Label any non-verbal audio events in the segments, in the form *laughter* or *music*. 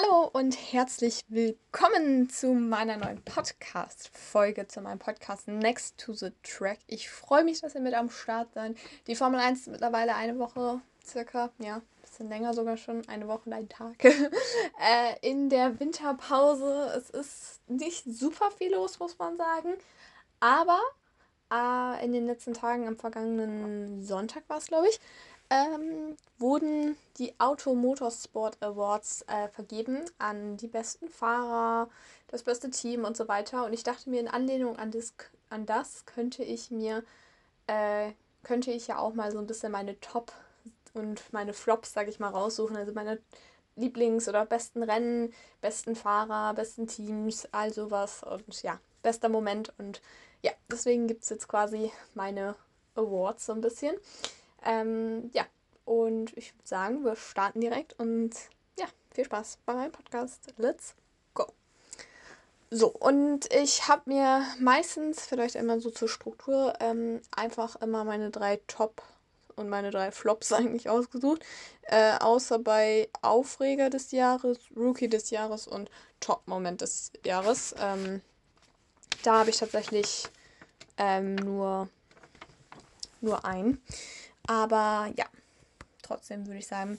Hallo und herzlich willkommen zu meiner neuen Podcast-Folge, zu meinem Podcast Next to the Track. Ich freue mich, dass ihr mit am Start seid. Die Formel 1 ist mittlerweile eine Woche circa, ja, ein bisschen länger sogar schon, eine Woche und ein Tag, *laughs* äh, in der Winterpause. Es ist nicht super viel los, muss man sagen, aber äh, in den letzten Tagen, am vergangenen Sonntag war es, glaube ich, ähm, wurden die Auto Motorsport Awards äh, vergeben an die besten Fahrer, das beste Team und so weiter. Und ich dachte mir, in Anlehnung an das, an das könnte ich mir, äh, könnte ich ja auch mal so ein bisschen meine Top und meine Flops, sag ich mal, raussuchen. Also meine Lieblings- oder besten Rennen, besten Fahrer, besten Teams, all sowas. Und ja, bester Moment. Und ja, deswegen gibt es jetzt quasi meine Awards so ein bisschen. Ähm, ja, und ich würde sagen, wir starten direkt und ja, viel Spaß bei meinem Podcast. Let's go. So, und ich habe mir meistens, vielleicht immer so zur Struktur, ähm, einfach immer meine drei Top und meine drei Flops *laughs* eigentlich ausgesucht. Äh, außer bei Aufreger des Jahres, Rookie des Jahres und Top-Moment des Jahres. Ähm, da habe ich tatsächlich ähm, nur, nur ein. Aber ja, trotzdem würde ich sagen,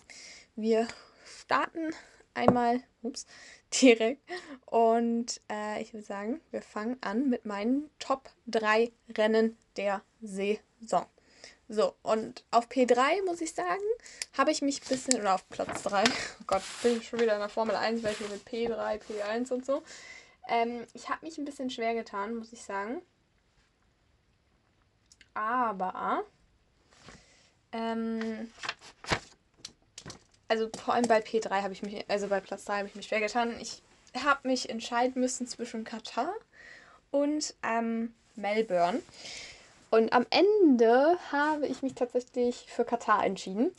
wir starten einmal ups, *laughs* direkt. Und äh, ich würde sagen, wir fangen an mit meinen Top 3 Rennen der Saison. So, und auf P3 muss ich sagen, habe ich mich ein bisschen, oder auf Platz 3, *laughs* oh Gott, bin ich schon wieder in der Formel 1, weil ich mit P3, P1 und so. Ähm, ich habe mich ein bisschen schwer getan, muss ich sagen. Aber ähm, also vor allem bei P3 habe ich mich, also bei Platz 3 habe ich mich schwer getan. Ich habe mich entscheiden müssen zwischen Katar und ähm, Melbourne. Und am Ende habe ich mich tatsächlich für Katar entschieden,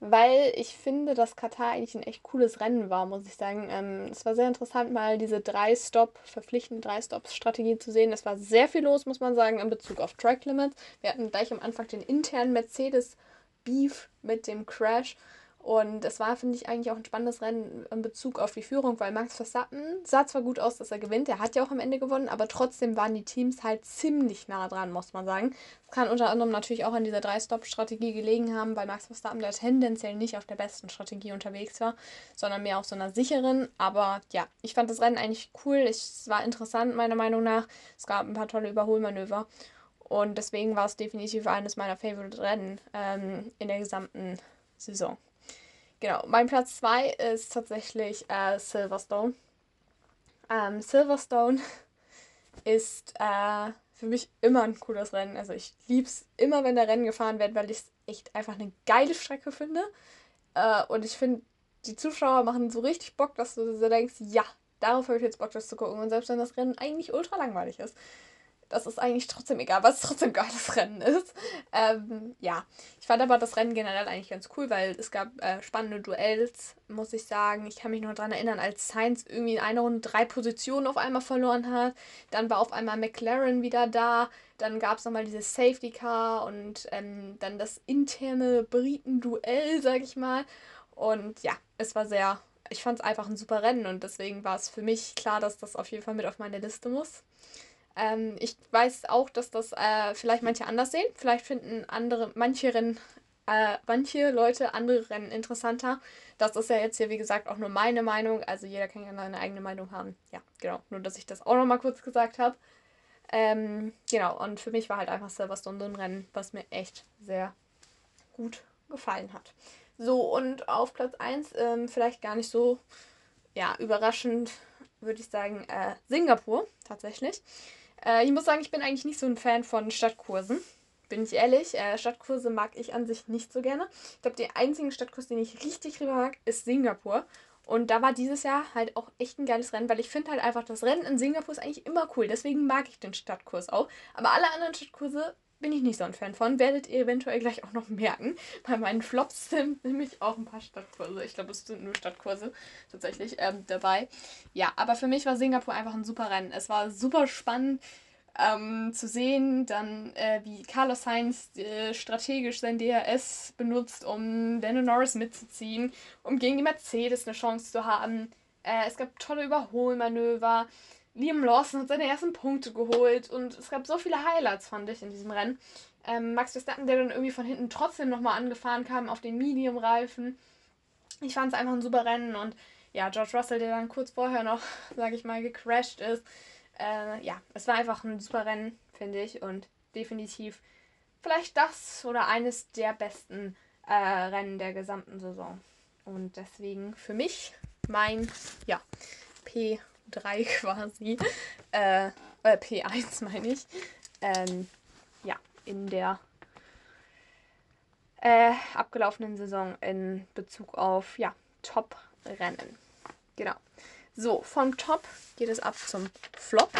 weil ich finde, dass Katar eigentlich ein echt cooles Rennen war, muss ich sagen. Ähm, es war sehr interessant, mal diese drei-Stop, verpflichtende drei-Stop-Strategie zu sehen. Es war sehr viel los, muss man sagen, in Bezug auf Track Limits. Wir hatten gleich am Anfang den internen Mercedes Beef mit dem Crash. Und es war, finde ich, eigentlich auch ein spannendes Rennen in Bezug auf die Führung, weil Max Verstappen sah zwar gut aus, dass er gewinnt, er hat ja auch am Ende gewonnen, aber trotzdem waren die Teams halt ziemlich nah dran, muss man sagen. Das kann unter anderem natürlich auch an dieser Drei-Stop-Strategie gelegen haben, weil Max Verstappen da tendenziell nicht auf der besten Strategie unterwegs war, sondern mehr auf so einer sicheren. Aber ja, ich fand das Rennen eigentlich cool. Es war interessant, meiner Meinung nach. Es gab ein paar tolle Überholmanöver. Und deswegen war es definitiv eines meiner Favorite-Rennen ähm, in der gesamten Saison. Genau, mein Platz 2 ist tatsächlich äh, Silverstone. Ähm, Silverstone *laughs* ist äh, für mich immer ein cooles Rennen. Also ich liebe es immer, wenn da Rennen gefahren werden, weil ich es echt einfach eine geile Strecke finde. Äh, und ich finde, die Zuschauer machen so richtig Bock, dass du so denkst, ja, darauf habe ich jetzt Bock, das zu gucken. Und selbst wenn das Rennen eigentlich ultra langweilig ist das ist eigentlich trotzdem egal, was trotzdem geiles Rennen ist. Ähm, ja, ich fand aber das Rennen generell eigentlich ganz cool, weil es gab äh, spannende Duells, muss ich sagen. Ich kann mich nur daran erinnern, als Sainz irgendwie in einer Runde drei Positionen auf einmal verloren hat. Dann war auf einmal McLaren wieder da. Dann gab es nochmal dieses Safety Car und ähm, dann das interne Briten-Duell, sag ich mal. Und ja, es war sehr, ich fand es einfach ein super Rennen und deswegen war es für mich klar, dass das auf jeden Fall mit auf meine Liste muss. Ähm, ich weiß auch, dass das äh, vielleicht manche anders sehen. Vielleicht finden andere, manche Rennen, äh, manche Leute andere Rennen interessanter. Das ist ja jetzt hier, wie gesagt, auch nur meine Meinung. Also jeder kann ja seine eigene Meinung haben. Ja, genau. Nur, dass ich das auch nochmal kurz gesagt habe. Ähm, genau, und für mich war halt einfach Silverstone so ein Rennen, was mir echt sehr gut gefallen hat. So, und auf Platz 1, ähm, vielleicht gar nicht so ja, überraschend, würde ich sagen, äh, Singapur tatsächlich. Äh, ich muss sagen, ich bin eigentlich nicht so ein Fan von Stadtkursen. Bin ich ehrlich. Äh, Stadtkurse mag ich an sich nicht so gerne. Ich glaube, der einzige Stadtkurs, den ich richtig rüber mag, ist Singapur. Und da war dieses Jahr halt auch echt ein geiles Rennen, weil ich finde halt einfach, das Rennen in Singapur ist eigentlich immer cool. Deswegen mag ich den Stadtkurs auch. Aber alle anderen Stadtkurse bin ich nicht so ein Fan von. Werdet ihr eventuell gleich auch noch merken. Bei meinen Flops sind nämlich auch ein paar Stadtkurse. Ich glaube, es sind nur Stadtkurse tatsächlich ähm, dabei. Ja, aber für mich war Singapur einfach ein super Rennen. Es war super spannend. Ähm, zu sehen, dann äh, wie Carlos Sainz äh, strategisch sein DRS benutzt, um Lennon Norris mitzuziehen, um gegen die Mercedes eine Chance zu haben. Äh, es gab tolle Überholmanöver. Liam Lawson hat seine ersten Punkte geholt und es gab so viele Highlights, fand ich, in diesem Rennen. Ähm, Max Verstappen, der dann irgendwie von hinten trotzdem nochmal angefahren kam auf den Medium-Reifen. Ich fand es einfach ein super Rennen und ja, George Russell, der dann kurz vorher noch, *laughs* sage ich mal, gecrashed ist. Äh, ja, es war einfach ein super Rennen, finde ich und definitiv vielleicht das oder eines der besten äh, Rennen der gesamten Saison. Und deswegen für mich mein, ja, P3 *laughs* quasi, äh, äh P1 meine ich, ähm, ja, in der äh, abgelaufenen Saison in Bezug auf, ja, Top-Rennen. Genau. So, vom Top geht es ab zum Flop.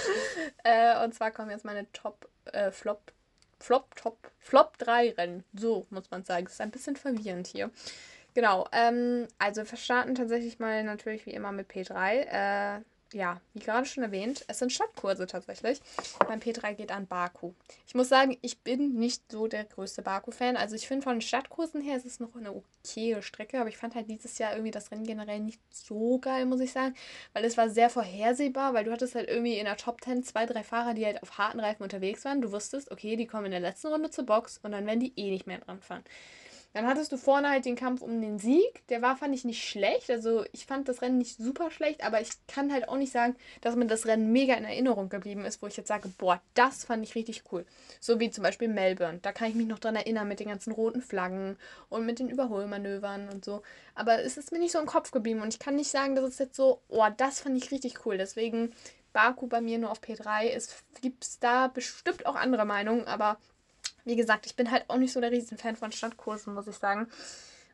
*laughs* äh, und zwar kommen jetzt meine Top, äh, Flop, Flop, Top, Flop 3 Rennen. So muss man sagen. Das ist ein bisschen verwirrend hier. Genau, ähm, also wir starten tatsächlich mal natürlich wie immer mit P3. Äh, ja, wie gerade schon erwähnt, es sind Stadtkurse tatsächlich. Mein P3 geht an Baku. Ich muss sagen, ich bin nicht so der größte Baku-Fan. Also ich finde von den Stadtkursen her ist es noch eine okaye Strecke, aber ich fand halt dieses Jahr irgendwie das Rennen generell nicht so geil, muss ich sagen. Weil es war sehr vorhersehbar, weil du hattest halt irgendwie in der Top 10 zwei, drei Fahrer, die halt auf harten Reifen unterwegs waren. Du wusstest, okay, die kommen in der letzten Runde zur Box und dann werden die eh nicht mehr dran fahren. Dann hattest du vorne halt den Kampf um den Sieg. Der war, fand ich, nicht schlecht. Also ich fand das Rennen nicht super schlecht, aber ich kann halt auch nicht sagen, dass mir das Rennen mega in Erinnerung geblieben ist, wo ich jetzt sage, boah, das fand ich richtig cool. So wie zum Beispiel Melbourne. Da kann ich mich noch dran erinnern mit den ganzen roten Flaggen und mit den Überholmanövern und so. Aber es ist mir nicht so im Kopf geblieben und ich kann nicht sagen, dass es jetzt so, oh, das fand ich richtig cool. Deswegen Baku bei mir nur auf P3. Es gibt da bestimmt auch andere Meinungen, aber wie gesagt, ich bin halt auch nicht so der Riesenfan von Stadtkursen, muss ich sagen.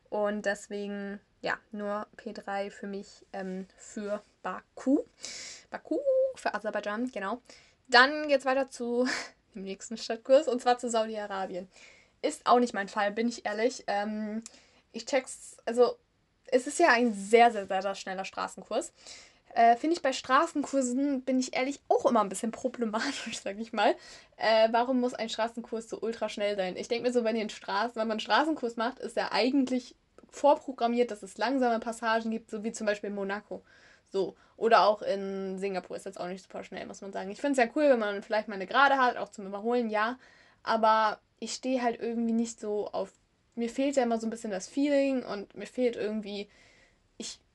Und deswegen, ja, nur P3 für mich ähm, für Baku. Baku für Aserbaidschan, genau. Dann geht es weiter zu *laughs* dem nächsten Stadtkurs und zwar zu Saudi-Arabien. Ist auch nicht mein Fall, bin ich ehrlich. Ähm, ich check's, also es ist ja ein sehr, sehr, sehr, sehr schneller Straßenkurs. Äh, Finde ich bei Straßenkursen, bin ich ehrlich, auch immer ein bisschen problematisch, *laughs* sag ich mal. Äh, warum muss ein Straßenkurs so ultra schnell sein? Ich denke mir so, wenn, ihr einen Straßen, wenn man einen Straßenkurs macht, ist er eigentlich vorprogrammiert, dass es langsame Passagen gibt, so wie zum Beispiel in Monaco. So. Oder auch in Singapur ist das auch nicht super schnell, muss man sagen. Ich finde es ja cool, wenn man vielleicht mal eine Gerade hat, auch zum Überholen, ja. Aber ich stehe halt irgendwie nicht so auf. Mir fehlt ja immer so ein bisschen das Feeling und mir fehlt irgendwie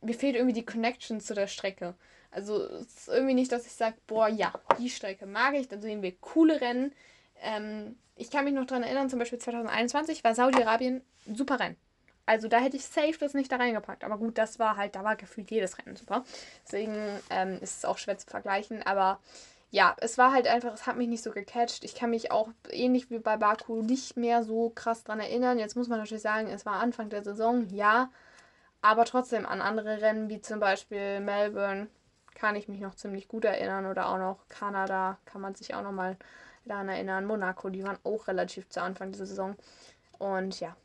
mir fehlt irgendwie die Connection zu der Strecke. Also es ist irgendwie nicht, dass ich sage, boah, ja, die Strecke mag ich, dann sehen wir coole Rennen. Ähm, ich kann mich noch daran erinnern, zum Beispiel 2021 war Saudi-Arabien super Rennen. Also da hätte ich safe das nicht da reingepackt. Aber gut, das war halt, da war gefühlt jedes Rennen super. Deswegen ähm, ist es auch schwer zu vergleichen. Aber ja, es war halt einfach, es hat mich nicht so gecatcht. Ich kann mich auch ähnlich wie bei Baku nicht mehr so krass dran erinnern. Jetzt muss man natürlich sagen, es war Anfang der Saison, ja. Aber trotzdem an andere Rennen wie zum Beispiel Melbourne kann ich mich noch ziemlich gut erinnern oder auch noch Kanada kann man sich auch noch mal daran erinnern. Monaco, die waren auch relativ zu Anfang dieser Saison. Und ja,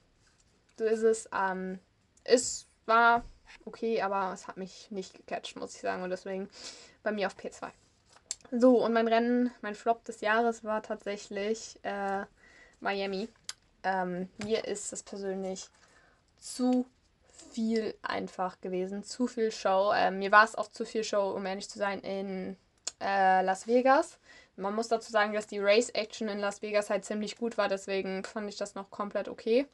so ist es. Ähm, es war okay, aber es hat mich nicht gecatcht, muss ich sagen. Und deswegen bei mir auf P2. So, und mein Rennen, mein Flop des Jahres war tatsächlich äh, Miami. Ähm, mir ist das persönlich zu viel einfach gewesen, zu viel Show. Ähm, mir war es auch zu viel Show, um ehrlich zu sein, in äh, Las Vegas. Man muss dazu sagen, dass die Race-Action in Las Vegas halt ziemlich gut war, deswegen fand ich das noch komplett okay.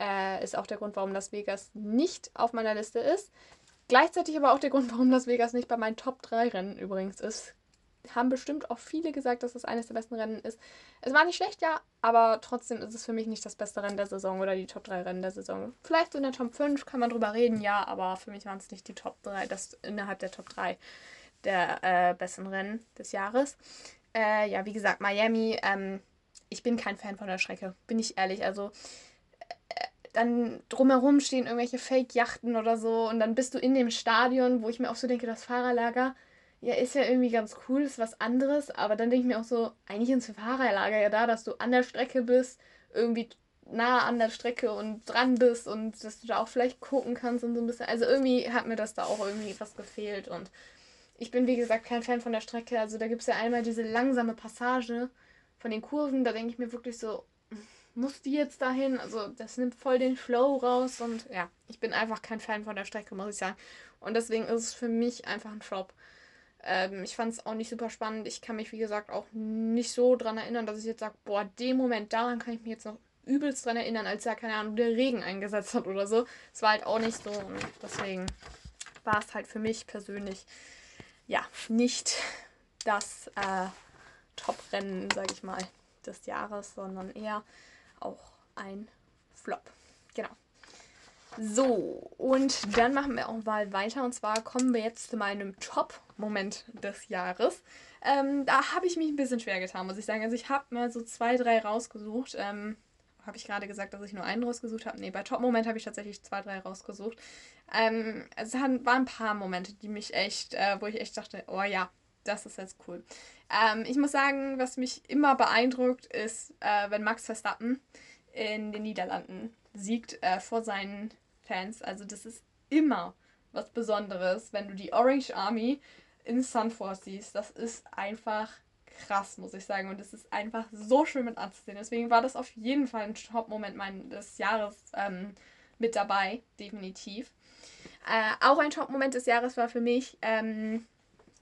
Äh, ist auch der Grund, warum Las Vegas nicht auf meiner Liste ist. Gleichzeitig aber auch der Grund, warum Las Vegas nicht bei meinen Top 3 Rennen übrigens ist haben bestimmt auch viele gesagt, dass es eines der besten Rennen ist. Es war nicht schlecht, ja, aber trotzdem ist es für mich nicht das beste Rennen der Saison oder die Top 3 Rennen der Saison. Vielleicht so in der Top 5 kann man drüber reden, ja, aber für mich waren es nicht die Top 3, das innerhalb der Top 3 der äh, besten Rennen des Jahres. Äh, ja, wie gesagt, Miami, ähm, ich bin kein Fan von der Strecke, bin ich ehrlich. Also äh, dann drumherum stehen irgendwelche Fake-Yachten oder so und dann bist du in dem Stadion, wo ich mir auch so denke, das Fahrerlager ja, ist ja irgendwie ganz cool, ist was anderes, aber dann denke ich mir auch so, eigentlich ins Fahrerlager ja da, dass du an der Strecke bist, irgendwie nah an der Strecke und dran bist und dass du da auch vielleicht gucken kannst und so ein bisschen. Also irgendwie hat mir das da auch irgendwie was gefehlt und ich bin wie gesagt kein Fan von der Strecke. Also da gibt es ja einmal diese langsame Passage von den Kurven, da denke ich mir wirklich so, muss die jetzt dahin? Also das nimmt voll den Flow raus und ja, ich bin einfach kein Fan von der Strecke, muss ich sagen. Und deswegen ist es für mich einfach ein Flop. Ähm, ich fand es auch nicht super spannend. Ich kann mich, wie gesagt, auch nicht so dran erinnern, dass ich jetzt sage, boah, dem Moment, daran kann ich mich jetzt noch übelst dran erinnern, als da, keine Ahnung, der Regen eingesetzt hat oder so. Es war halt auch nicht so und deswegen war es halt für mich persönlich, ja, nicht das äh, Top-Rennen, sag ich mal, des Jahres, sondern eher auch ein Flop. Genau. So, und dann machen wir auch mal weiter. Und zwar kommen wir jetzt zu meinem Top-Moment des Jahres. Ähm, da habe ich mich ein bisschen schwer getan, muss ich sagen. Also ich habe mir so zwei, drei rausgesucht. Ähm, habe ich gerade gesagt, dass ich nur einen rausgesucht habe? Nee, bei Top-Moment habe ich tatsächlich zwei, drei rausgesucht. Ähm, es waren ein paar Momente, die mich echt, äh, wo ich echt dachte, oh ja, das ist jetzt cool. Ähm, ich muss sagen, was mich immer beeindruckt, ist, äh, wenn Max Verstappen in den Niederlanden siegt äh, vor seinen Fans. Also das ist immer was Besonderes, wenn du die Orange Army in Sunforce siehst. Das ist einfach krass, muss ich sagen. Und es ist einfach so schön mit anzusehen. Deswegen war das auf jeden Fall ein Top-Moment des Jahres ähm, mit dabei, definitiv. Äh, auch ein Top-Moment des Jahres war für mich ähm,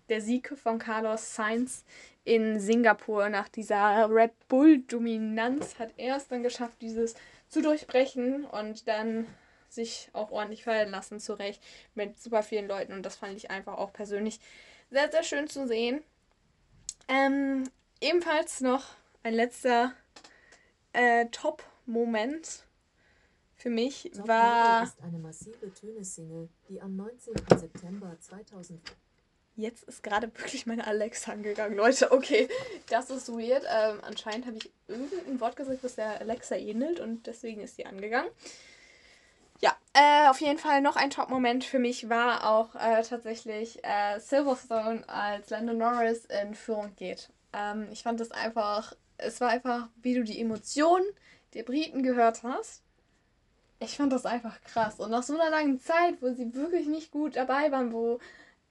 der Sieg von Carlos Sainz in Singapur nach dieser Red Bull-Dominanz hat er es dann geschafft, dieses zu durchbrechen und dann sich auch ordentlich fallen lassen, zurecht, mit super vielen Leuten. Und das fand ich einfach auch persönlich sehr, sehr schön zu sehen. Ähm, ebenfalls noch ein letzter äh, Top-Moment für mich Top war. ist eine massive Töne-Single, die am 19. September 2000. Jetzt ist gerade wirklich meine Alexa angegangen, Leute. Okay, das ist weird. Ähm, anscheinend habe ich irgendein Wort gesagt, das der Alexa ähnelt und deswegen ist sie angegangen. Äh, auf jeden Fall noch ein Top-Moment für mich war auch äh, tatsächlich äh, Silverstone, als Lando Norris in Führung geht. Ähm, ich fand das einfach, es war einfach, wie du die Emotionen der Briten gehört hast. Ich fand das einfach krass. Und nach so einer langen Zeit, wo sie wirklich nicht gut dabei waren, wo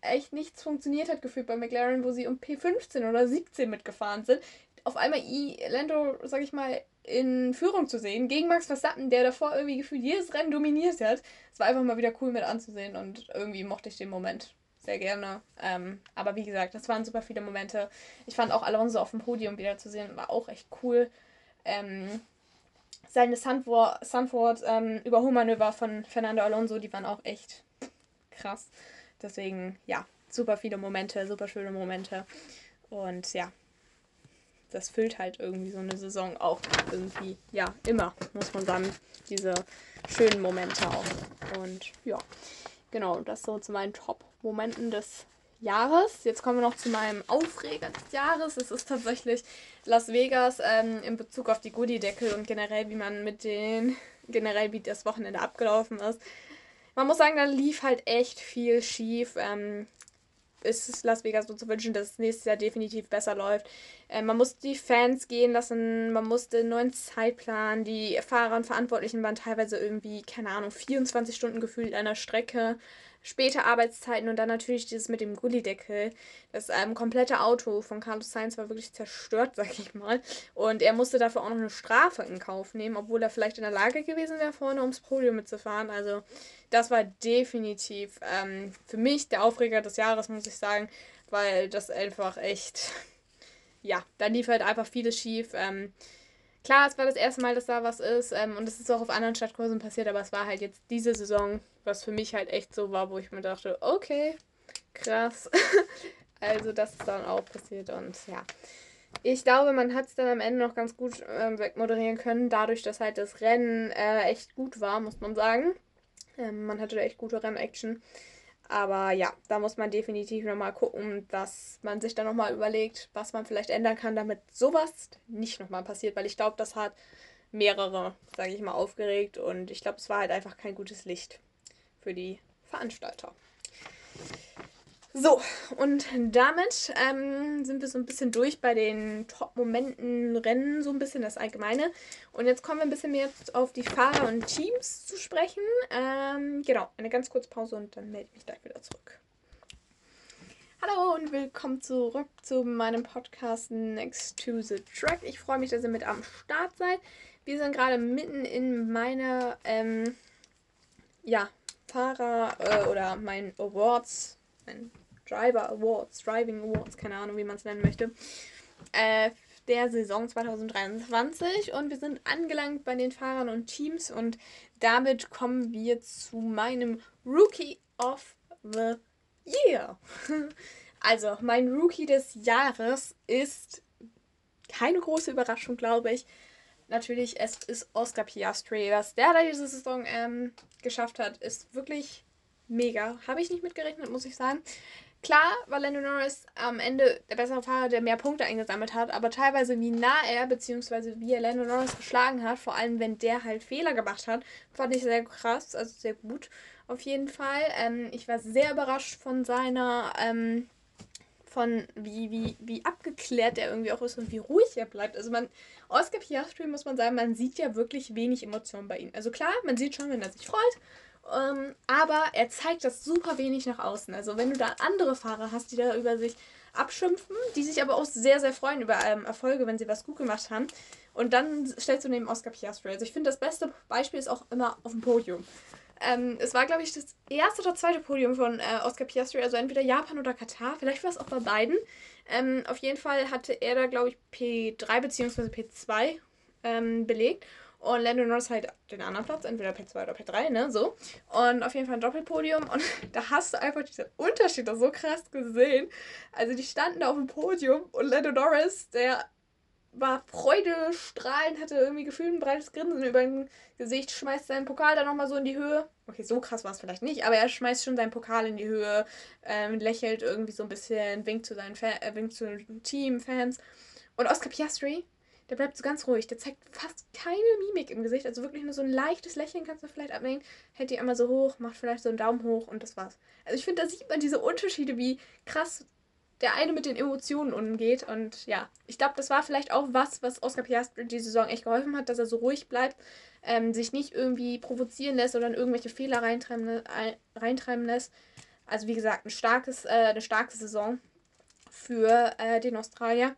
echt nichts funktioniert hat gefühlt bei McLaren, wo sie um P15 oder 17 mitgefahren sind, auf einmal I Lando, sag ich mal, in Führung zu sehen, gegen Max Verstappen, der davor irgendwie gefühlt jedes Rennen dominiert hat. Es war einfach mal wieder cool mit anzusehen und irgendwie mochte ich den Moment sehr gerne. Ähm, aber wie gesagt, das waren super viele Momente. Ich fand auch Alonso auf dem Podium wieder zu sehen, war auch echt cool. Ähm, seine Sunford, Sunford ähm, von Fernando Alonso, die waren auch echt krass. Deswegen, ja, super viele Momente, super schöne Momente. Und ja, das füllt halt irgendwie so eine Saison auch irgendwie, ja, immer, muss man sagen, diese schönen Momente auch. Und ja, genau, das so zu meinen Top-Momenten des Jahres. Jetzt kommen wir noch zu meinem Aufreger des Jahres. Es ist tatsächlich Las Vegas ähm, in Bezug auf die Goodie-Deckel und generell, wie man mit den, generell wie das Wochenende abgelaufen ist. Man muss sagen, da lief halt echt viel schief. Ähm, ist Las Vegas so zu wünschen, dass es nächstes Jahr definitiv besser läuft. Äh, man musste die Fans gehen lassen, man musste einen neuen Zeitplan. Die Fahrer und Verantwortlichen waren teilweise irgendwie, keine Ahnung, 24 Stunden gefühlt einer Strecke späte Arbeitszeiten und dann natürlich dieses mit dem Gullideckel. Das ähm, komplette Auto von Carlos Sainz war wirklich zerstört, *laughs* sag ich mal. Und er musste dafür auch noch eine Strafe in Kauf nehmen, obwohl er vielleicht in der Lage gewesen wäre, vorne ums Podium mitzufahren. Also das war definitiv ähm, für mich der Aufreger des Jahres, muss ich sagen, weil das einfach echt, *laughs* ja, da lief halt einfach vieles schief. Ähm, klar, es war das erste Mal, dass da was ist ähm, und es ist auch auf anderen Stadtkursen passiert, aber es war halt jetzt diese Saison, was für mich halt echt so war, wo ich mir dachte, okay, krass. *laughs* also das ist dann auch passiert und ja. Ich glaube, man hat es dann am Ende noch ganz gut äh, wegmoderieren können, dadurch, dass halt das Rennen äh, echt gut war, muss man sagen. Ähm, man hatte da echt gute Rennaction. Aber ja, da muss man definitiv nochmal gucken, dass man sich dann nochmal überlegt, was man vielleicht ändern kann, damit sowas nicht nochmal passiert. Weil ich glaube, das hat mehrere, sage ich mal, aufgeregt. Und ich glaube, es war halt einfach kein gutes Licht für die Veranstalter. So, und damit ähm, sind wir so ein bisschen durch bei den Top-Momenten, Rennen, so ein bisschen das Allgemeine. Und jetzt kommen wir ein bisschen mehr auf die Fahrer und Teams zu sprechen. Ähm, genau, eine ganz kurze Pause und dann melde ich mich gleich wieder zurück. Hallo und willkommen zurück zu meinem Podcast Next to the Track. Ich freue mich, dass ihr mit am Start seid. wir sind gerade mitten in meiner, ähm, ja, Fahrer äh, oder mein Awards, mein Driver Awards, Driving Awards, keine Ahnung, wie man es nennen möchte, äh, der Saison 2023 und wir sind angelangt bei den Fahrern und Teams und damit kommen wir zu meinem Rookie of the Year. *laughs* Also, mein Rookie des Jahres ist keine große Überraschung, glaube ich. Natürlich, es ist Oscar Piastri. Was der da diese Saison ähm, geschafft hat, ist wirklich mega. Habe ich nicht mitgerechnet, muss ich sagen. Klar war Lando Norris am Ende der bessere Fahrer, der mehr Punkte eingesammelt hat, aber teilweise wie nah er bzw. wie er Lando Norris geschlagen hat, vor allem wenn der halt Fehler gemacht hat, fand ich sehr krass, also sehr gut auf jeden Fall. Ähm, ich war sehr überrascht von seiner, ähm, von wie, wie, wie abgeklärt er irgendwie auch ist und wie ruhig er bleibt. Also man, Oscar Piastri muss man sagen, man sieht ja wirklich wenig Emotionen bei ihm. Also klar, man sieht schon, wenn er sich freut, ähm, aber er zeigt das super wenig nach außen. Also wenn du da andere Fahrer hast, die da über sich abschimpfen, die sich aber auch sehr, sehr freuen über ähm, Erfolge, wenn sie was gut gemacht haben. Und dann stellst du neben Oscar Piastri. Also ich finde, das beste Beispiel ist auch immer auf dem Podium. Ähm, es war, glaube ich, das erste oder zweite Podium von äh, Oscar Piastri, also entweder Japan oder Katar. Vielleicht war es auch bei beiden. Ähm, auf jeden Fall hatte er da, glaube ich, P3 bzw. P2 ähm, belegt. Und Lando Norris halt den anderen Platz, entweder P2 oder P3, ne, so. Und auf jeden Fall ein Doppelpodium. Und *laughs* da hast du einfach diesen Unterschied da so krass gesehen. Also die standen da auf dem Podium und Lando Norris, der war freudestrahlend, hatte irgendwie gefühlt ein breites Grinsen über dem Gesicht, schmeißt seinen Pokal dann nochmal so in die Höhe. Okay, so krass war es vielleicht nicht, aber er schmeißt schon seinen Pokal in die Höhe, ähm, lächelt irgendwie so ein bisschen, winkt zu seinen Fan äh, winkt zu Team, Fans. Und Oscar Piastri, der bleibt so ganz ruhig. Der zeigt fast keine Mimik im Gesicht. Also wirklich nur so ein leichtes Lächeln kannst du vielleicht abnehmen. Hält die einmal so hoch, macht vielleicht so einen Daumen hoch und das war's. Also ich finde, da sieht man diese Unterschiede, wie krass der eine mit den Emotionen umgeht. Und ja, ich glaube, das war vielleicht auch was, was Oscar Piastri die Saison echt geholfen hat, dass er so ruhig bleibt, ähm, sich nicht irgendwie provozieren lässt oder in irgendwelche Fehler reintreiben, reintreiben lässt. Also wie gesagt, ein starkes, äh, eine starke Saison für äh, den Australier.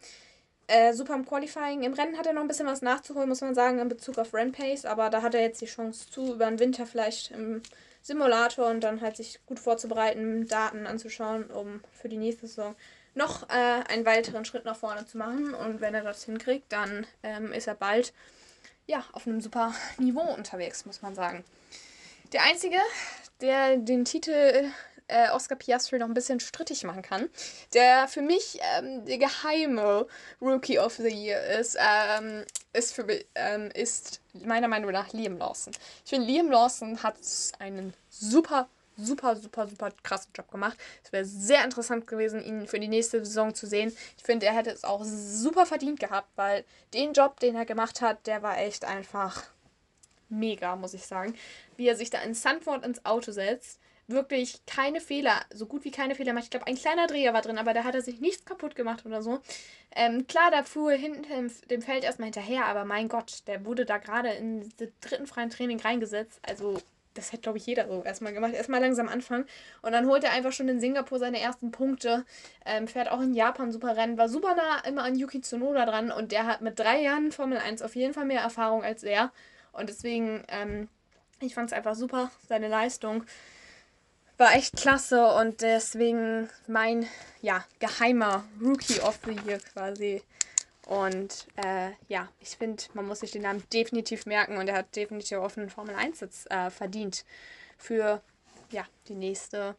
Äh, super im Qualifying. Im Rennen hat er noch ein bisschen was nachzuholen, muss man sagen, in Bezug auf Rennpace. Aber da hat er jetzt die Chance zu, über den Winter vielleicht im Simulator und dann halt sich gut vorzubereiten, Daten anzuschauen, um für die nächste Saison noch äh, einen weiteren Schritt nach vorne zu machen. Und wenn er das hinkriegt, dann ähm, ist er bald ja, auf einem super Niveau unterwegs, muss man sagen. Der Einzige, der den Titel äh, Oscar Piastri noch ein bisschen strittig machen kann. Der für mich ähm, der geheime Rookie of the Year ist, ähm, ist, für, ähm, ist meiner Meinung nach Liam Lawson. Ich finde, Liam Lawson hat einen super super, super, super krassen Job gemacht. Es wäre sehr interessant gewesen, ihn für die nächste Saison zu sehen. Ich finde, er hätte es auch super verdient gehabt, weil den Job, den er gemacht hat, der war echt einfach mega, muss ich sagen. Wie er sich da in Sandford ins Auto setzt, wirklich keine Fehler, so gut wie keine Fehler macht. Ich glaube, ein kleiner Dreher war drin, aber da hat er sich nichts kaputt gemacht oder so. Ähm, klar, da fuhr hinten dem Feld erstmal hinterher, aber mein Gott, der wurde da gerade in den dritten freien Training reingesetzt. Also, das hätte, glaube ich, jeder so erstmal gemacht. Erstmal langsam anfangen. Und dann holt er einfach schon in Singapur seine ersten Punkte. Ähm, fährt auch in Japan super Rennen. War super nah immer an Yuki Tsunoda dran. Und der hat mit drei Jahren Formel 1 auf jeden Fall mehr Erfahrung als er. Und deswegen, ähm, ich fand es einfach super, seine Leistung war echt klasse und deswegen mein ja, geheimer Rookie of the Year quasi. Und äh, ja, ich finde, man muss sich den Namen definitiv merken und er hat definitiv auf einen Formel 1 Sitz äh, verdient für ja, die nächste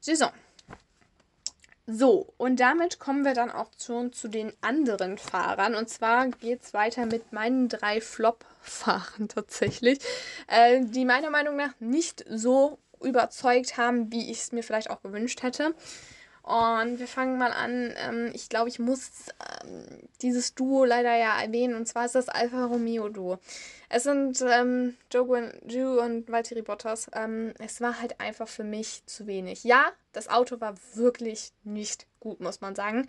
Saison. So, und damit kommen wir dann auch schon zu den anderen Fahrern. Und zwar geht es weiter mit meinen drei Flop-Fahrern *laughs* tatsächlich, äh, die meiner Meinung nach nicht so überzeugt haben, wie ich es mir vielleicht auch gewünscht hätte. Und wir fangen mal an. Ähm, ich glaube, ich muss ähm, dieses Duo leider ja erwähnen. Und zwar ist das Alfa Romeo Duo. Es sind ähm, Joe Ju und Valtteri Bottas. Ähm, es war halt einfach für mich zu wenig. Ja, das Auto war wirklich nicht gut, muss man sagen.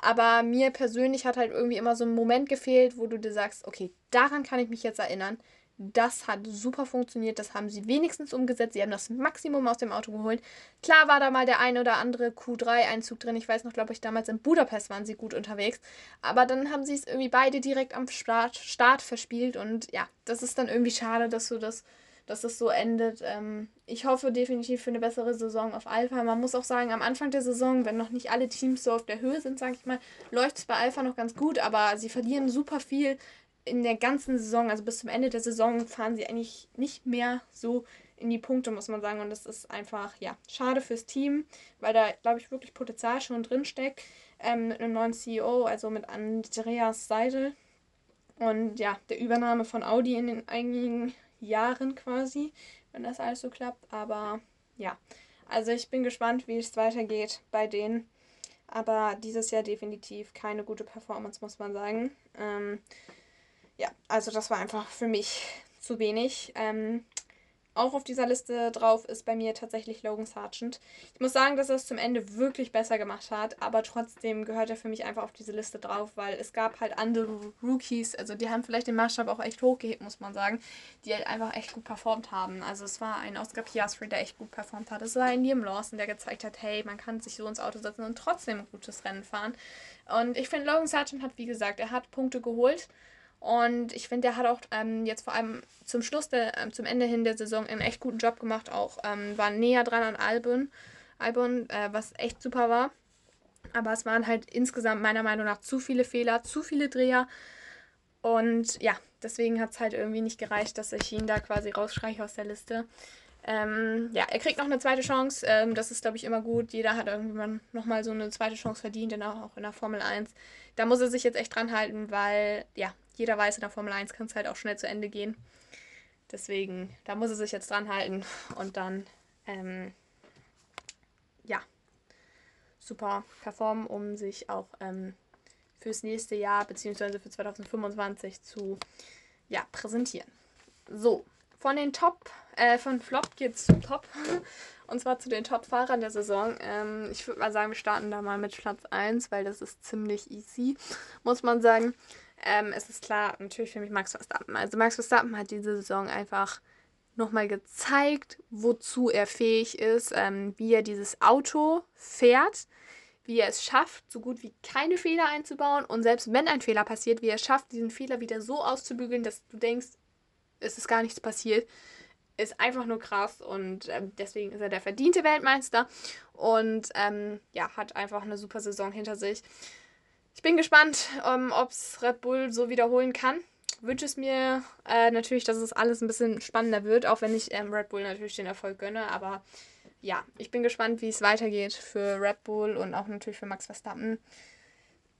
Aber mir persönlich hat halt irgendwie immer so ein Moment gefehlt, wo du dir sagst, okay, daran kann ich mich jetzt erinnern Das hat super funktioniert. Das haben sie wenigstens umgesetzt. Sie haben das Maximum aus dem Auto geholt. Klar war da mal der ein oder andere Q3-Einzug drin. Ich weiß noch, glaube ich, damals in Budapest waren sie gut unterwegs. Aber dann haben sie es irgendwie beide direkt am Start, Start verspielt. Und ja, das ist dann irgendwie schade, dass du das dass das so endet. Ähm, ich hoffe definitiv für eine bessere Saison auf Alpha. Man muss auch sagen, am Anfang der Saison, wenn noch nicht alle Teams so auf der Höhe sind, sage ich mal, läuft es bei Alpha noch ganz gut, aber sie verlieren super viel in der ganzen Saison. Also bis zum Ende der Saison fahren sie eigentlich nicht mehr so in die Punkte, muss man sagen. Und das ist einfach, ja, schade fürs Team, weil da, glaube ich, wirklich Potenzial schon drin steckt. Ähm, mit einem neuen CEO, also mit Andreas Seidel. Und ja, der Übernahme von Audi in den einigen Jahren quasi, wenn das alles so klappt. Aber ja, also ich bin gespannt, wie es weitergeht bei denen. Aber dieses Jahr definitiv keine gute Performance, muss man sagen. Ähm, ja, also das war einfach für mich zu wenig. Ähm, auch auf dieser Liste drauf ist bei mir tatsächlich Logan Sargent. Ich muss sagen, dass er es zum Ende wirklich besser gemacht hat, aber trotzdem gehört er für mich einfach auf diese Liste drauf, weil es gab halt andere Rookies, also die haben vielleicht den Maßstab auch echt hochgehebt, muss man sagen, die halt einfach echt gut performt haben. Also es war ein Oscar Piastri, der echt gut performt hat. Es war ein Liam Lawson, der gezeigt hat, hey, man kann sich so ins Auto setzen und trotzdem ein gutes Rennen fahren. Und ich finde, Logan Sargent hat, wie gesagt, er hat Punkte geholt. Und ich finde, der hat auch ähm, jetzt vor allem zum Schluss, der, äh, zum Ende hin der Saison einen echt guten Job gemacht. Auch ähm, war näher dran an Albon, Albon äh, was echt super war. Aber es waren halt insgesamt meiner Meinung nach zu viele Fehler, zu viele Dreher. Und ja, deswegen hat es halt irgendwie nicht gereicht, dass ich ihn da quasi rausstreiche aus der Liste. Ähm, ja, er kriegt noch eine zweite Chance. Ähm, das ist, glaube ich, immer gut. Jeder hat irgendwann nochmal so eine zweite Chance verdient, denn auch in der Formel 1. Da muss er sich jetzt echt dran halten, weil, ja, jeder weiß, in der Formel 1 kann es halt auch schnell zu Ende gehen. Deswegen, da muss er sich jetzt dran halten und dann, ähm, ja, super performen, um sich auch ähm, fürs nächste Jahr bzw. für 2025 zu ja, präsentieren. So, von den Top, äh, von Flop geht's zum Top. *laughs* Und zwar zu den Top-Fahrern der Saison. Ähm, ich würde mal sagen, wir starten da mal mit Platz 1, weil das ist ziemlich easy, muss man sagen. Ähm, es ist klar, natürlich für mich Max Verstappen. Also Max Verstappen hat diese Saison einfach nochmal gezeigt, wozu er fähig ist, ähm, wie er dieses Auto fährt, wie er es schafft, so gut wie keine Fehler einzubauen und selbst wenn ein Fehler passiert, wie er es schafft, diesen Fehler wieder so auszubügeln, dass du denkst, es ist gar nichts passiert, ist einfach nur krass und ähm, deswegen ist er der verdiente Weltmeister und ähm, ja, hat einfach eine super Saison hinter sich. Ich bin gespannt, ähm, ob es Red Bull so wiederholen kann. Wünsche es mir äh, natürlich, dass es alles ein bisschen spannender wird, auch wenn ich ähm, Red Bull natürlich den Erfolg gönne. Aber ja, ich bin gespannt, wie es weitergeht für Red Bull und auch natürlich für Max Verstappen.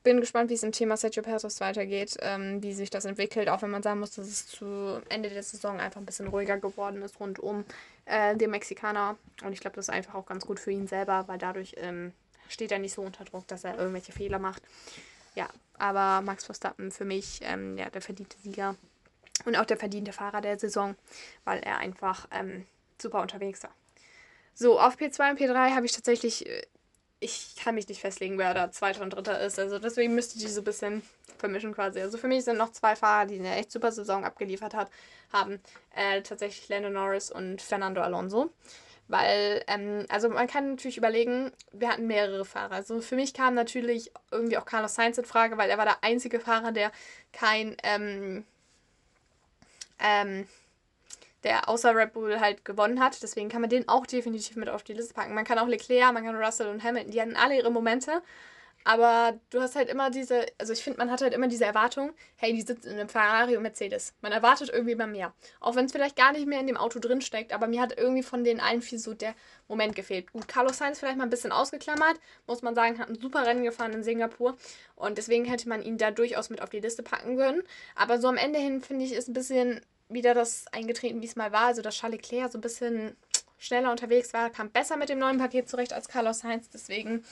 Bin gespannt, wie es im Thema Sergio Perez weitergeht, ähm, wie sich das entwickelt, auch wenn man sagen muss, dass es zu Ende der Saison einfach ein bisschen ruhiger geworden ist rund um äh, den Mexikaner. Und ich glaube, das ist einfach auch ganz gut für ihn selber, weil dadurch ähm, steht er nicht so unter Druck, dass er irgendwelche Fehler macht. Ja, aber Max Verstappen für mich ähm, ja, der verdiente Sieger und auch der verdiente Fahrer der Saison, weil er einfach ähm, super unterwegs war. So, auf P2 und P3 habe ich tatsächlich, äh, ich kann mich nicht festlegen, wer da Zweiter und Dritter ist. Also deswegen müsste ich die so ein bisschen vermischen quasi. Also für mich sind noch zwei Fahrer, die eine echt super Saison abgeliefert hat, haben. Äh, tatsächlich Lando Norris und Fernando Alonso. Weil, ähm, also man kann natürlich überlegen, wir hatten mehrere Fahrer. Also für mich kam natürlich irgendwie auch Carlos Sainz in Frage, weil er war der einzige Fahrer, der kein, ähm, ähm, der außer Red Bull halt gewonnen hat. Deswegen kann man den auch definitiv mit auf die Liste packen. Man kann auch Leclerc, man kann Russell und Hamilton, die hatten alle ihre Momente. Aber du hast halt immer diese, also ich finde, man hat halt immer diese Erwartung, hey, die sitzen in einem Ferrari und Mercedes. Man erwartet irgendwie immer mehr. Auch wenn es vielleicht gar nicht mehr in dem Auto drin steckt, aber mir hat irgendwie von den allen viel so der Moment gefehlt. Gut, Carlos Sainz vielleicht mal ein bisschen ausgeklammert, muss man sagen, hat ein super Rennen gefahren in Singapur und deswegen hätte man ihn da durchaus mit auf die Liste packen können. Aber so am Ende hin, finde ich, ist ein bisschen wieder das eingetreten, wie es mal war. Also, dass Charles Leclerc so ein bisschen schneller unterwegs war, kam besser mit dem neuen Paket zurecht als Carlos Sainz. Deswegen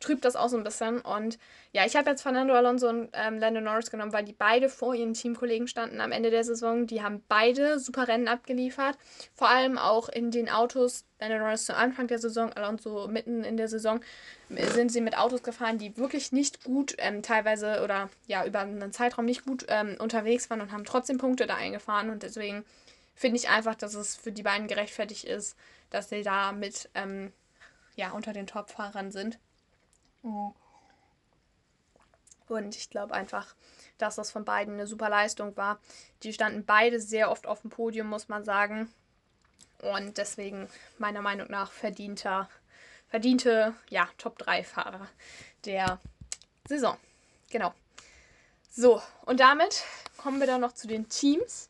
trübt das auch so ein bisschen. Und ja, ich habe jetzt Fernando Alonso und ähm, Lando Norris genommen, weil die beide vor ihren Teamkollegen standen am Ende der Saison. Die haben beide super Rennen abgeliefert. Vor allem auch in den Autos. Lando Norris zu Anfang der Saison, Alonso mitten in der Saison, sind sie mit Autos gefahren, die wirklich nicht gut ähm, teilweise oder ja über einen Zeitraum nicht gut ähm, unterwegs waren und haben trotzdem Punkte da eingefahren. Und deswegen finde ich einfach, dass es für die beiden gerechtfertigt ist, dass sie da mit ähm, ja, unter den Top-Fahrern sind. Und ich glaube einfach, dass das von beiden eine super Leistung war. Die standen beide sehr oft auf dem Podium, muss man sagen. Und deswegen meiner Meinung nach verdienter, verdiente ja, Top-3-Fahrer der Saison. Genau. So, und damit kommen wir dann noch zu den Teams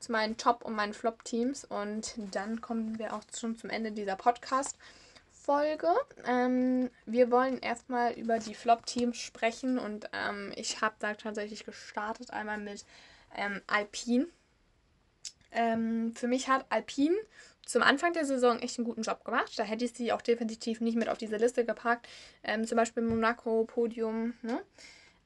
zu meinen Top- und meinen Flop-Teams. Und dann kommen wir auch schon zum Ende dieser Podcast-Folge. Ähm, wir wollen erstmal über die Flop-Teams sprechen. Und ähm, ich habe da tatsächlich gestartet, einmal mit ähm, Alpine. Ähm, für mich hat Alpine zum Anfang der Saison echt einen guten Job gemacht. Da hätte ich sie auch definitiv nicht mit auf diese Liste gepackt. Ähm, zum Beispiel Monaco, Podium. Ne?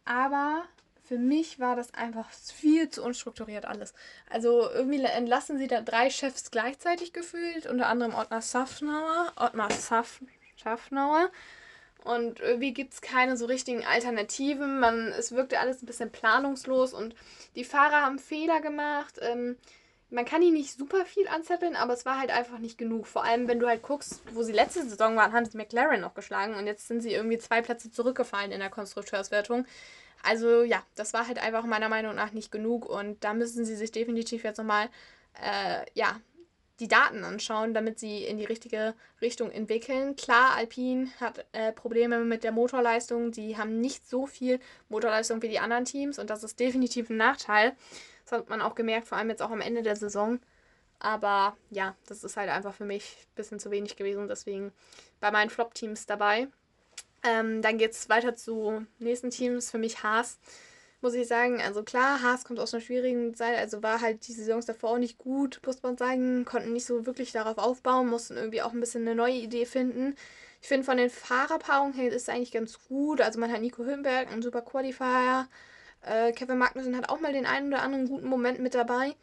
Aber für mich war das einfach viel zu unstrukturiert alles. Also irgendwie entlassen sie da drei Chefs gleichzeitig gefühlt, unter anderem Ottmar Safnauer, Ottmar Saf Schaffnauer. Und irgendwie gibt es keine so richtigen Alternativen. Man, es wirkte alles ein bisschen planungslos und die Fahrer haben Fehler gemacht. Ähm, man kann ihn nicht super viel anzetteln, aber es war halt einfach nicht genug. Vor allem, wenn du halt guckst, wo sie letzte Saison waren, haben sie McLaren noch geschlagen und jetzt sind sie irgendwie zwei Plätze zurückgefallen in der Konstrukteurswertung. Also ja, das war halt einfach meiner Meinung nach nicht genug und da müssen sie sich definitiv jetzt nochmal, äh, ja, die Daten anschauen, damit sie in die richtige Richtung entwickeln. Klar, Alpine hat äh, Probleme mit der Motorleistung. Die haben nicht so viel Motorleistung wie die anderen Teams und das ist definitiv ein Nachteil. Das hat man auch gemerkt, vor allem jetzt auch am Ende der Saison. Aber ja, das ist halt einfach für mich ein bisschen zu wenig gewesen. Deswegen bei meinen Flop-Teams dabei. Ähm, dann geht es weiter zu nächsten Teams. Für mich Haas, muss ich sagen. Also klar, Haas kommt aus einer schwierigen Zeit. Also war halt die Saisons davor auch nicht gut, muss man sagen. Konnten nicht so wirklich darauf aufbauen, mussten irgendwie auch ein bisschen eine neue Idee finden. Ich finde, von den Fahrerpaarungen her ist es eigentlich ganz gut. Also man hat Nico Hülkenberg, ein super Qualifier. Äh, Kevin Magnussen hat auch mal den einen oder anderen guten Moment mit dabei.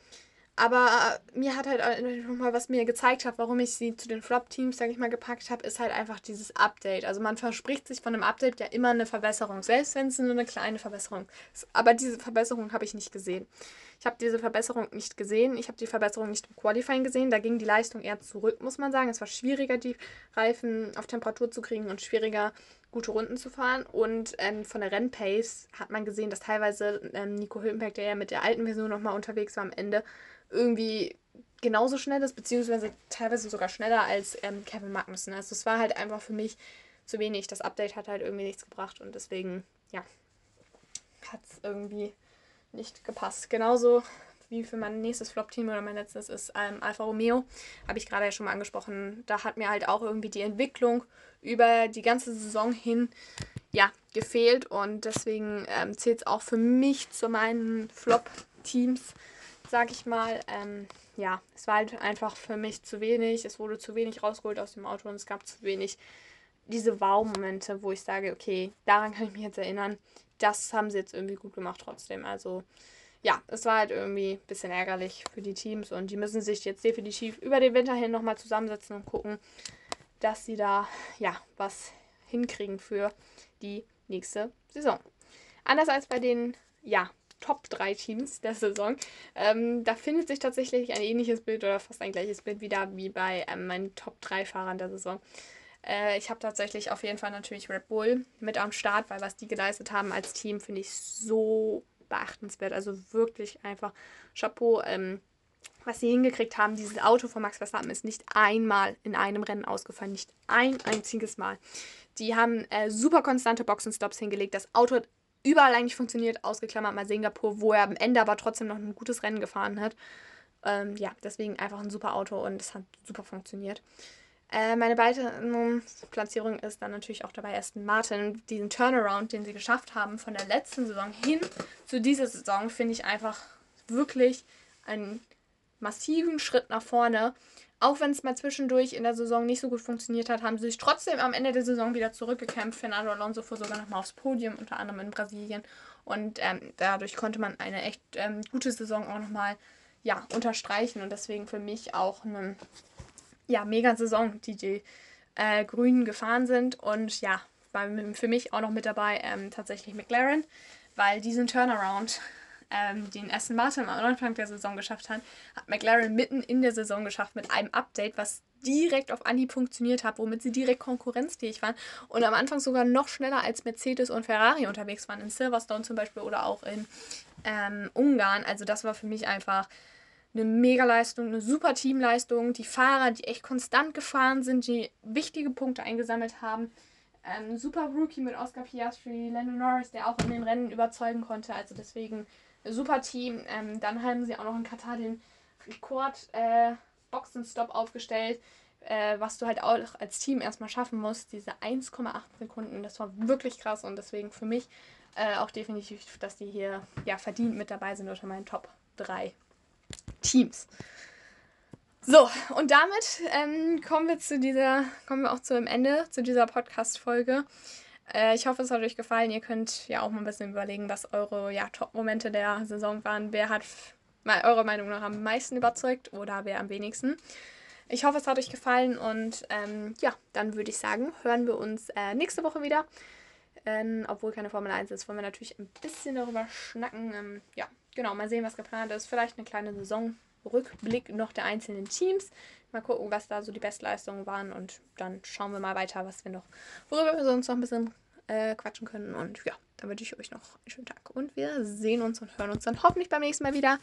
Aber mir hat halt nochmal, was mir gezeigt hat, warum ich sie zu den Flop-Teams, sag ich mal, gepackt habe, ist halt einfach dieses Update. Also man verspricht sich von einem Update ja immer eine Verbesserung, selbst wenn es nur eine kleine Verbesserung ist. Aber diese Verbesserung habe ich nicht gesehen. Ich habe diese Verbesserung nicht gesehen. Ich habe die Verbesserung nicht im Qualifying gesehen. Da ging die Leistung eher zurück, muss man sagen. Es war schwieriger, die Reifen auf Temperatur zu kriegen und schwieriger, gute Runden zu fahren. Und ähm, von der Rennpace hat man gesehen, dass teilweise ähm, Nico Hülkenberg, der ja mit der alten Version nochmal unterwegs war am Ende, irgendwie genauso schnell ist, beziehungsweise teilweise sogar schneller als ähm, Kevin Magnussen. Also es war halt einfach für mich zu wenig. Das Update hat halt irgendwie nichts gebracht und deswegen, ja, hat es irgendwie nicht gepasst. Genauso wie für mein nächstes Flop-Team oder mein letztes ist ähm, Alfa Romeo. Habe ich gerade ja schon mal angesprochen. Da hat mir halt auch irgendwie die Entwicklung über die ganze Saison hin ja, gefehlt und deswegen ähm, zählt es auch für mich zu meinen Flop-Teams sag ich mal. Ähm, ja, es war halt einfach für mich zu wenig. Es wurde zu wenig rausgeholt aus dem Auto und es gab zu wenig diese Wow-Momente, wo ich sage, okay, daran kann ich mich jetzt erinnern. Das haben sie jetzt irgendwie gut gemacht trotzdem. Also ja, es war halt irgendwie ein bisschen ärgerlich für die Teams und die müssen sich jetzt definitiv über den Winter hin nochmal zusammensetzen und gucken, dass sie da ja was hinkriegen für die nächste Saison. Anders als bei den ja, Top 3 Teams der Saison. Ähm, da findet sich tatsächlich ein ähnliches Bild oder fast ein gleiches Bild wieder wie bei ähm, meinen Top 3 Fahrern der Saison. Äh, ich habe tatsächlich auf jeden Fall natürlich Red Bull mit am Start, weil was die geleistet haben als Team, finde ich so beachtenswert. Also wirklich einfach Chapeau. Ähm, was sie hingekriegt haben, dieses Auto von Max Verstappen ist nicht einmal in einem Rennen ausgefallen, nicht ein einziges Mal. Die haben äh, super konstante Boxenstops hingelegt. Das Auto hat überall eigentlich funktioniert, ausgeklammert mal Singapur, wo er am Ende aber trotzdem noch ein gutes Rennen gefahren hat. Ähm, ja, deswegen einfach ein super Auto und es hat super funktioniert. Äh, meine weitere Platzierung ist dann natürlich auch dabei Aston Martin. Diesen Turnaround, den sie geschafft haben von der letzten Saison hin zu dieser Saison, finde ich einfach wirklich einen massiven Schritt nach vorne. Auch wenn es mal zwischendurch in der Saison nicht so gut funktioniert hat, haben sie sich trotzdem am Ende der Saison wieder zurückgekämpft. Fernando Alonso fuhr sogar nochmal aufs Podium, unter anderem in Brasilien. Und ähm, dadurch konnte man eine echt ähm, gute Saison auch nochmal ja, unterstreichen. Und deswegen für mich auch eine ja, mega Saison, die die äh, Grünen gefahren sind. Und ja, war für mich auch noch mit dabei ähm, tatsächlich McLaren, weil diesen Turnaround ähm, den Aston Martin am Anfang der Saison geschafft hat, hat McLaren mitten in der Saison geschafft mit einem Update, was direkt auf Anhieb funktioniert hat, womit sie direkt konkurrenzfähig waren und am Anfang sogar noch schneller als Mercedes und Ferrari unterwegs waren, in Silverstone zum Beispiel oder auch in ähm, Ungarn. Also das war für mich einfach eine Mega-Leistung, eine super Teamleistung. Die Fahrer, die echt konstant gefahren sind, die wichtige Punkte eingesammelt haben. Ähm, super Rookie mit Oscar Piastri, Lando Norris, der auch in den Rennen überzeugen konnte. Also deswegen super Team. Ähm, dann haben sie auch noch in Katar den Rekord äh, Boxenstopp aufgestellt, äh, was du halt auch als Team erstmal schaffen musst. Diese 1,8 Sekunden, das war wirklich krass und deswegen für mich äh, auch definitiv, dass die hier ja verdient mit dabei sind unter meinen Top 3 Teams. So, und damit ähm, kommen wir zu dieser, kommen wir auch zu dem Ende, zu dieser Podcast-Folge. Äh, ich hoffe, es hat euch gefallen. Ihr könnt ja auch mal ein bisschen überlegen, was eure ja, Top-Momente der Saison waren. Wer hat mal eurer Meinung nach am meisten überzeugt oder wer am wenigsten? Ich hoffe, es hat euch gefallen und ähm, ja, dann würde ich sagen, hören wir uns äh, nächste Woche wieder. Ähm, obwohl keine Formel 1 ist, wollen wir natürlich ein bisschen darüber schnacken. Ähm, ja, genau, mal sehen, was geplant ist. Vielleicht eine kleine Saisonrückblick noch der einzelnen Teams. Mal gucken, was da so die Bestleistungen waren und dann schauen wir mal weiter, was wir noch, worüber wir sonst noch ein bisschen äh, quatschen können. Und ja, dann wünsche ich euch noch einen schönen Tag. Und wir sehen uns und hören uns dann hoffentlich beim nächsten Mal wieder.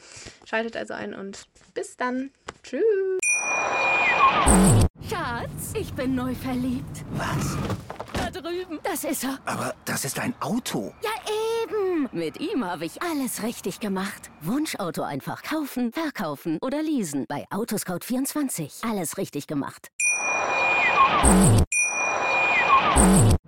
Schaltet also ein und bis dann. Tschüss. Schatz, ich bin neu verliebt. Was? Da drüben. Das ist er. Aber das ist ein Auto. Ja, eben. Mit ihm habe ich alles richtig gemacht. Wunschauto einfach kaufen, verkaufen oder leasen. Bei Autoscout24. Alles richtig gemacht.